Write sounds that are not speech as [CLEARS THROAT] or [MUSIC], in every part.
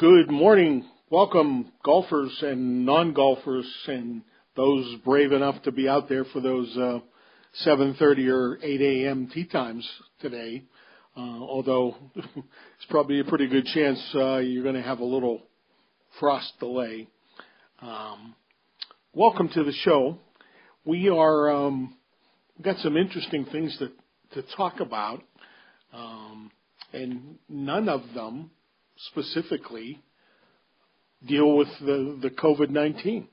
Good morning. Welcome, golfers and non-golfers and those brave enough to be out there for those uh, 7:30 or 8 a.m. tee times today. Uh, although [LAUGHS] it's probably a pretty good chance uh, you're going to have a little frost delay. Um, welcome to the show. We are um, got some interesting things to to talk about, um, and none of them specifically deal with the, the COVID-19.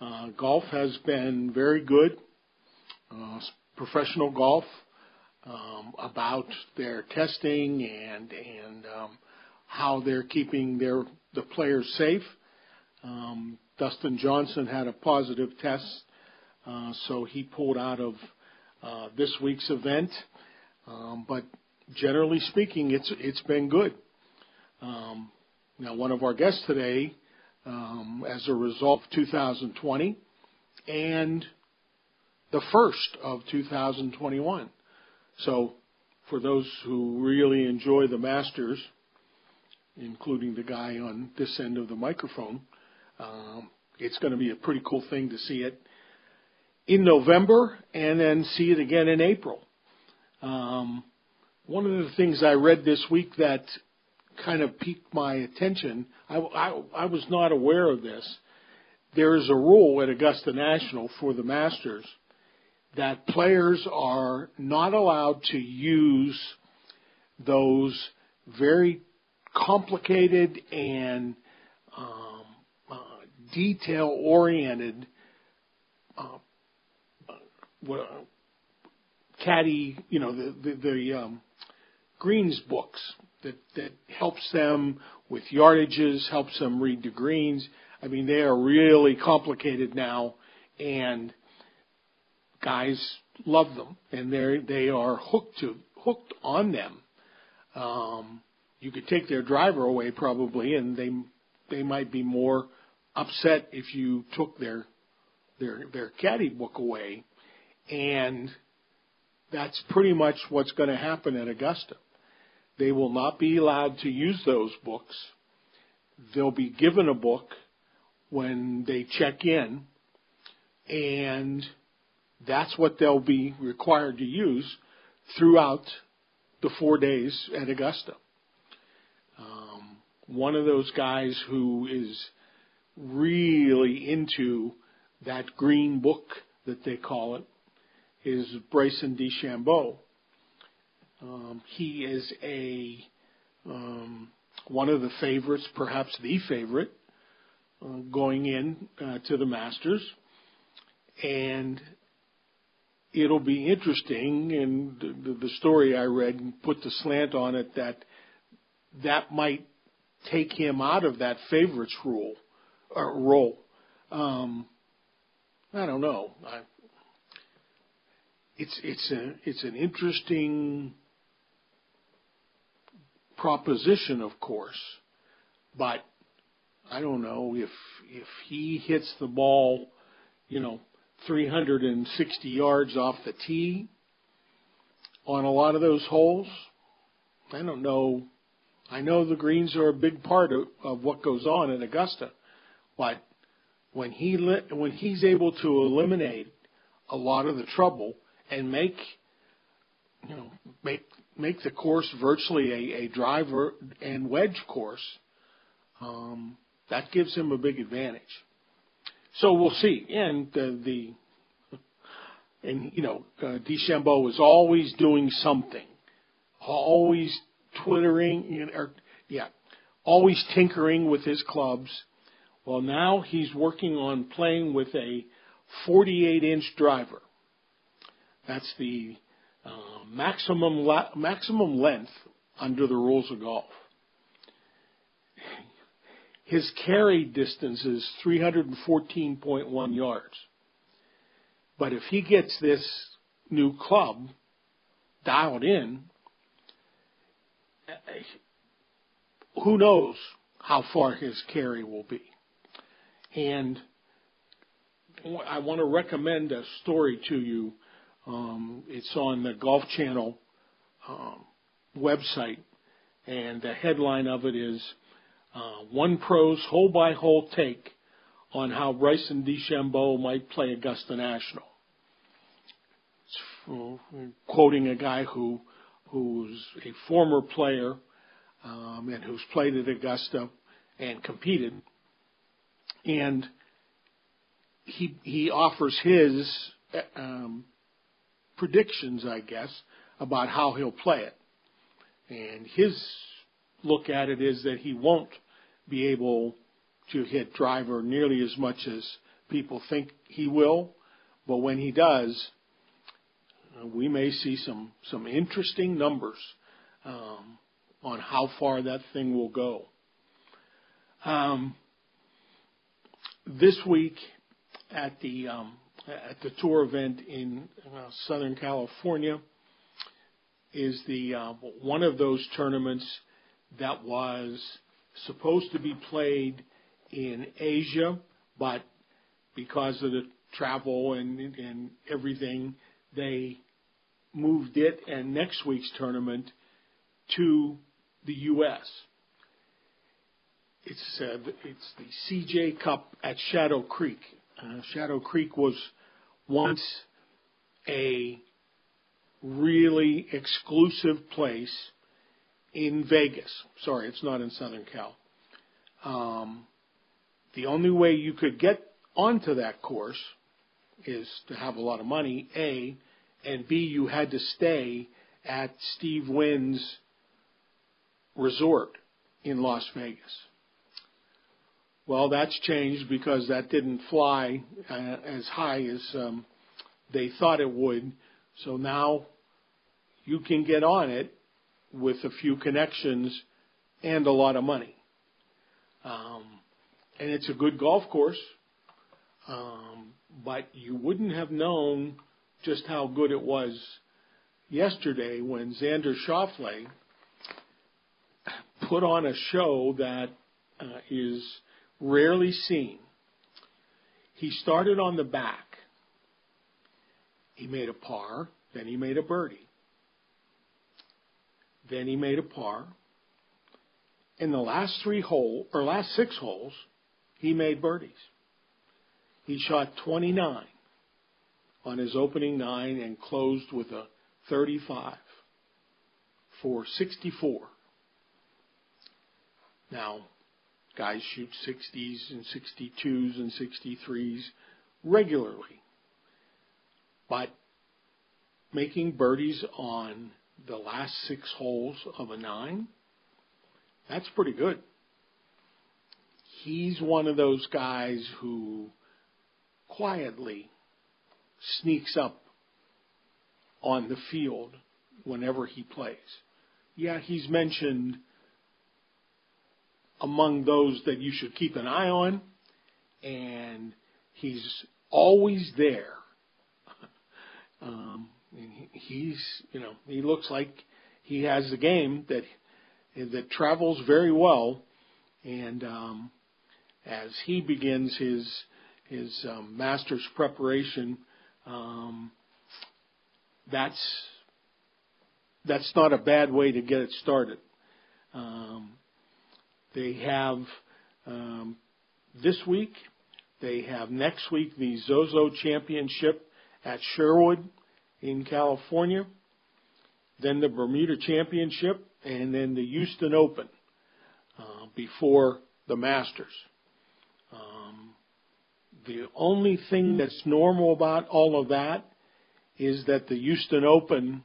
Uh, golf has been very good, uh, professional golf, um, about their testing and and um, how they're keeping their the players safe. Um, Dustin Johnson had a positive test, uh, so he pulled out of uh, this week's event. Um, but generally speaking, it's it's been good. Um, now, one of our guests today, um, as a result of 2020 and the first of 2021. So, for those who really enjoy the Masters, including the guy on this end of the microphone, um, it's going to be a pretty cool thing to see it in November and then see it again in April. Um, one of the things I read this week that kind of piqued my attention. I, I, I was not aware of this. There is a rule at Augusta National for the Masters that players are not allowed to use those very complicated and um, uh, detail oriented uh, uh, caddy, you know, the the, the um, greens books that that helps them with yardages, helps them read the greens. I mean, they are really complicated now, and guys love them, and they they are hooked to hooked on them. Um, you could take their driver away probably, and they they might be more upset if you took their their their caddy book away, and that's pretty much what's going to happen at Augusta. They will not be allowed to use those books. They'll be given a book when they check in, and that's what they'll be required to use throughout the four days at Augusta. Um, one of those guys who is really into that green book that they call it is Bryson DeChambeau. Um, he is a um, one of the favorites, perhaps the favorite, uh, going in uh, to the Masters, and it'll be interesting. And the, the story I read put the slant on it that that might take him out of that favorites rule uh, role. Um, I don't know. I, it's it's a it's an interesting proposition, of course, but I don't know if if he hits the ball, you know, 360 yards off the tee on a lot of those holes. I don't know. I know the greens are a big part of, of what goes on in Augusta, but when he when he's able to eliminate a lot of the trouble and make you know make make the course virtually a, a driver and wedge course, um, that gives him a big advantage. So we'll see. And uh, the and you know uh, DeChambeau is always doing something, always twittering know, or yeah, always tinkering with his clubs. Well, now he's working on playing with a 48 inch driver. That's the uh, maximum la- maximum length under the rules of golf. His carry distance is 314.1 yards. But if he gets this new club dialed in, who knows how far his carry will be. And I want to recommend a story to you um, it's on the Golf Channel um, website, and the headline of it is uh, one pro's hole by hole take on how Bryson DeChambeau might play Augusta National. It's quoting a guy who who's a former player um, and who's played at Augusta and competed, and he he offers his um, predictions, I guess, about how he'll play it. And his look at it is that he won't be able to hit driver nearly as much as people think he will, but when he does, we may see some some interesting numbers um, on how far that thing will go. Um, this week at the um, at the tour event in uh, Southern California is the uh, one of those tournaments that was supposed to be played in Asia, but because of the travel and, and everything, they moved it and next week's tournament to the U.S. It's uh, it's the CJ Cup at Shadow Creek. Uh, Shadow Creek was once a really exclusive place in Vegas. Sorry, it's not in Southern Cal. Um, the only way you could get onto that course is to have a lot of money, A, and B, you had to stay at Steve Wynn's resort in Las Vegas. Well, that's changed because that didn't fly uh, as high as um, they thought it would. So now you can get on it with a few connections and a lot of money. Um, and it's a good golf course, um, but you wouldn't have known just how good it was yesterday when Xander Schauffele put on a show that uh, is rarely seen. He started on the back. He made a par, then he made a birdie. Then he made a par. In the last three holes, or last six holes, he made birdies. He shot 29 on his opening nine and closed with a 35 for 64. Now, guys shoot 60s and 62s and 63s regularly. But making birdies on the last six holes of a nine, that's pretty good. He's one of those guys who quietly sneaks up on the field whenever he plays. Yeah, he's mentioned among those that you should keep an eye on, and he's always there. [LAUGHS] um, he's, you know, he looks like he has a game that that travels very well, and um, as he begins his his um, master's preparation, um, that's that's not a bad way to get it started. Um, they have um, this week. They have next week the Zozo Championship at Sherwood in California, then the Bermuda Championship, and then the Houston Open uh, before the Masters. Um, the only thing that's normal about all of that is that the Houston Open,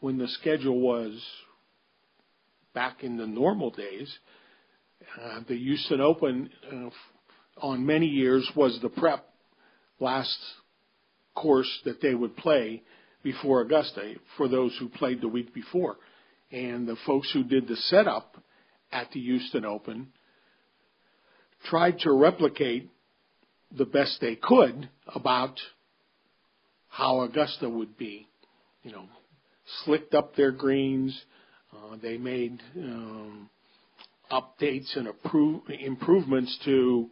when the schedule was back in the normal days, uh, the Houston Open uh, on many years was the prep last course that they would play before Augusta for those who played the week before. And the folks who did the setup at the Houston Open tried to replicate the best they could about how Augusta would be. You know, slicked up their greens. Uh, they made um, updates and improvements to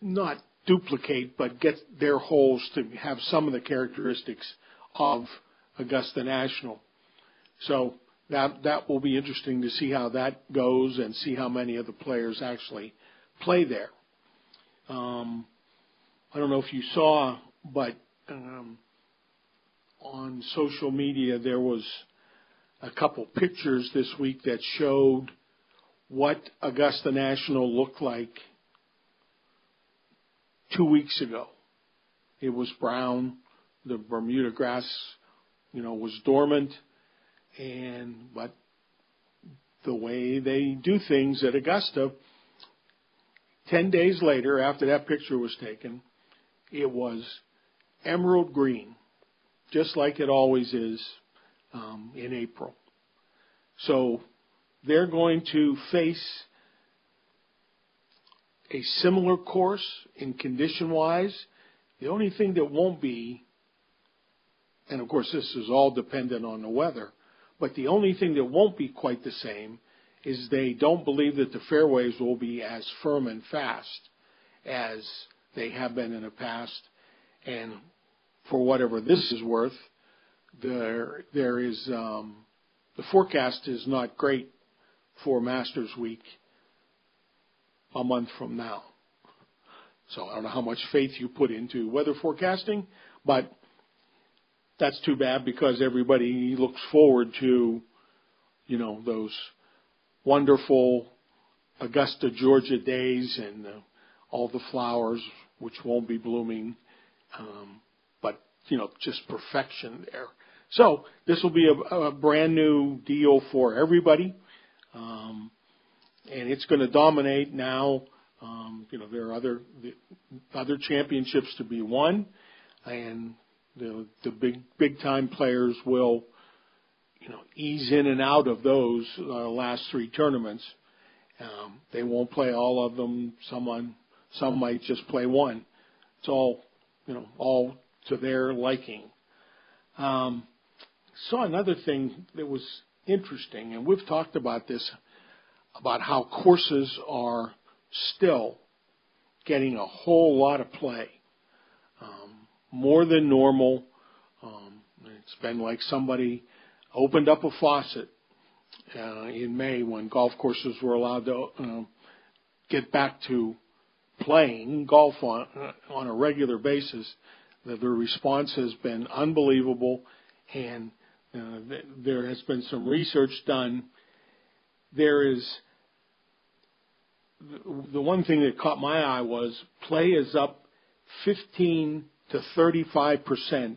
not duplicate, but get their holes to have some of the characteristics of Augusta National. So that that will be interesting to see how that goes and see how many of the players actually play there. Um, I don't know if you saw, but um, on social media there was a couple pictures this week that showed what Augusta National looked like two weeks ago. It was brown. The Bermuda grass, you know, was dormant and but the way they do things at Augusta, 10 days later after that picture was taken, it was emerald green, just like it always is um, in April. So they're going to face a similar course in condition wise. The only thing that won't be, and of course this is all dependent on the weather, but the only thing that won't be quite the same is they don't believe that the fairways will be as firm and fast as they have been in the past. And for whatever this is worth, there there is um, the forecast is not great for Masters Week a month from now. So I don't know how much faith you put into weather forecasting, but that's too bad because everybody looks forward to, you know, those wonderful Augusta, Georgia days and uh, all the flowers which won't be blooming, um, you know, just perfection there. So this will be a, a brand new deal for everybody, um, and it's going to dominate now. Um, you know, there are other the, other championships to be won, and the the big big time players will you know ease in and out of those uh, last three tournaments. Um, they won't play all of them. Someone some might just play one. It's all you know all to their liking. Um, saw another thing that was interesting, and we've talked about this about how courses are still getting a whole lot of play more than normal. Um, it's been like somebody opened up a faucet uh, in May when golf courses were allowed to uh, get back to playing golf on, uh, on a regular basis. The, response has been unbelievable, and uh, th- there has been some research done. There is the one thing that caught my eye was play is up 15 to 35%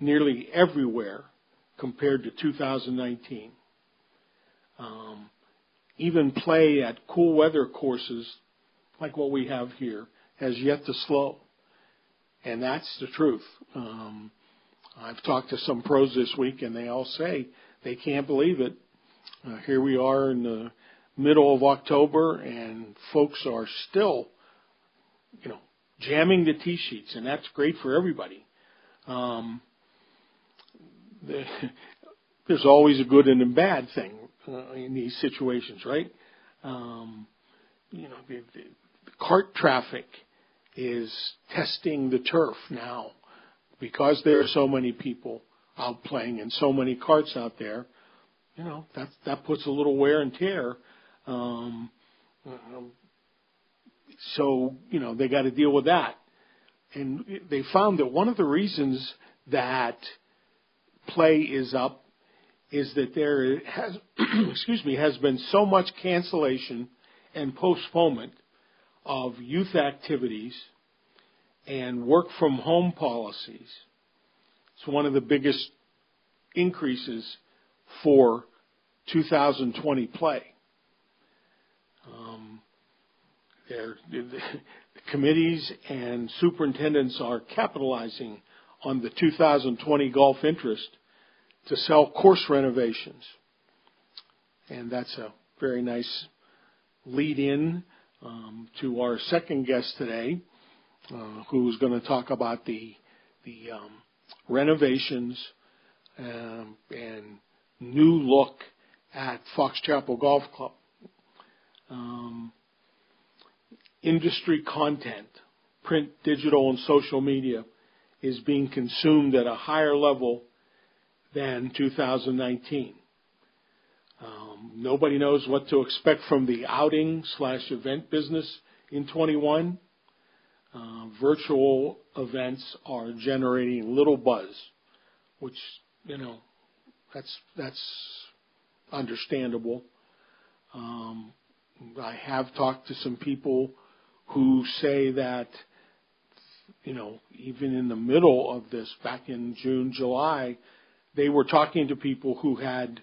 nearly everywhere compared to 2019. Um, even play at cool weather courses like what we have here has yet to slow. And that's the truth. Um, I've talked to some pros this week and they all say they can't believe it. Uh, here we are in the middle of October and folks are still, you know, jamming the tee sheets, and that's great for everybody. Um, the, [LAUGHS] there's always a good and a bad thing uh, in these situations, right? Um, you know, the, the, the cart traffic is testing the turf now because there are so many people out playing and so many carts out there. You know, that that puts a little wear and tear. Um, um so, you know, they got to deal with that. And they found that one of the reasons that play is up is that there has, [CLEARS THROAT] excuse me, has been so much cancellation and postponement of youth activities and work from home policies. It's one of the biggest increases for 2020 play. Um, the committees and superintendents are capitalizing on the 2020 golf interest to sell course renovations. And that's a very nice lead in um, to our second guest today, uh, who's going to talk about the the um, renovations um, and new look at Fox Chapel Golf Club. Um, industry content, print, digital, and social media, is being consumed at a higher level than 2019. Nobody knows what to expect from the outing slash event business in 21. Uh, virtual events are generating little buzz, which you know that's that's understandable. Um, I have talked to some people who say that you know even in the middle of this, back in June, July, they were talking to people who had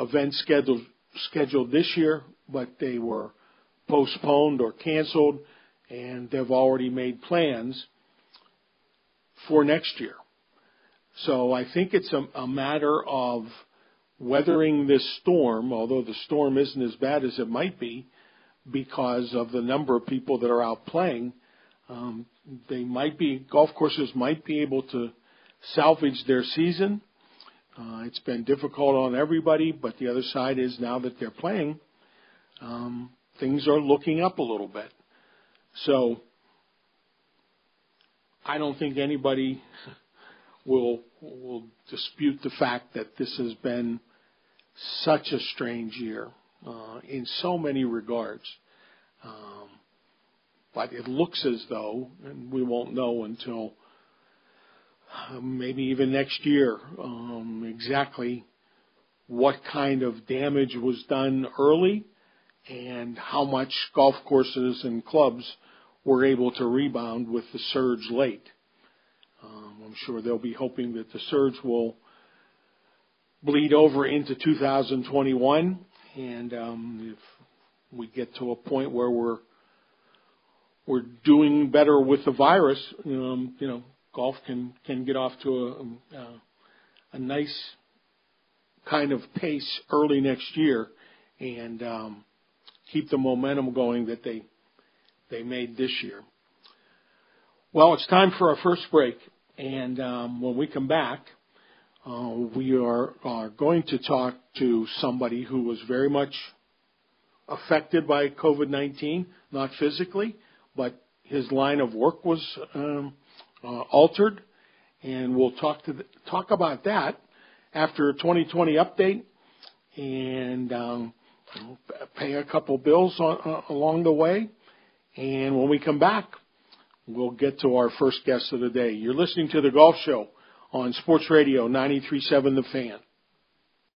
events scheduled scheduled this year, but they were postponed or canceled, and they've already made plans for next year. So I think it's a, a matter of weathering this storm, although the storm isn't as bad as it might be because of the number of people that are out playing. Um, they might be golf courses might be able to salvage their season uh, it's been difficult on everybody, but the other side is now that they're playing, um, things are looking up a little bit. So I don't think anybody will will dispute the fact that this has been such a strange year uh, in so many regards. Um, but it looks as though, and we won't know until maybe even next year, um, exactly what kind of damage was done early and how much golf courses and clubs were able to rebound with the surge late. Um, I'm sure they'll be hoping that the surge will bleed over into 2021, and um, if we get to a point where we're we're doing better with the virus, um, you know, golf can can get off to a, a, a nice kind of pace early next year and um, keep the momentum going that they they made this year. Well, it's time for our first break, and um, when we come back, uh, we are are going to talk to somebody who was very much affected by COVID-19, not physically, but his line of work was um, uh, altered, and we'll talk to the, talk about that after a 2020 update, and um, pay a couple bills on, uh, along the way. And when we come back, we'll get to our first guest of the day. You're listening to the Golf Show on Sports Radio 93.7 The Fan.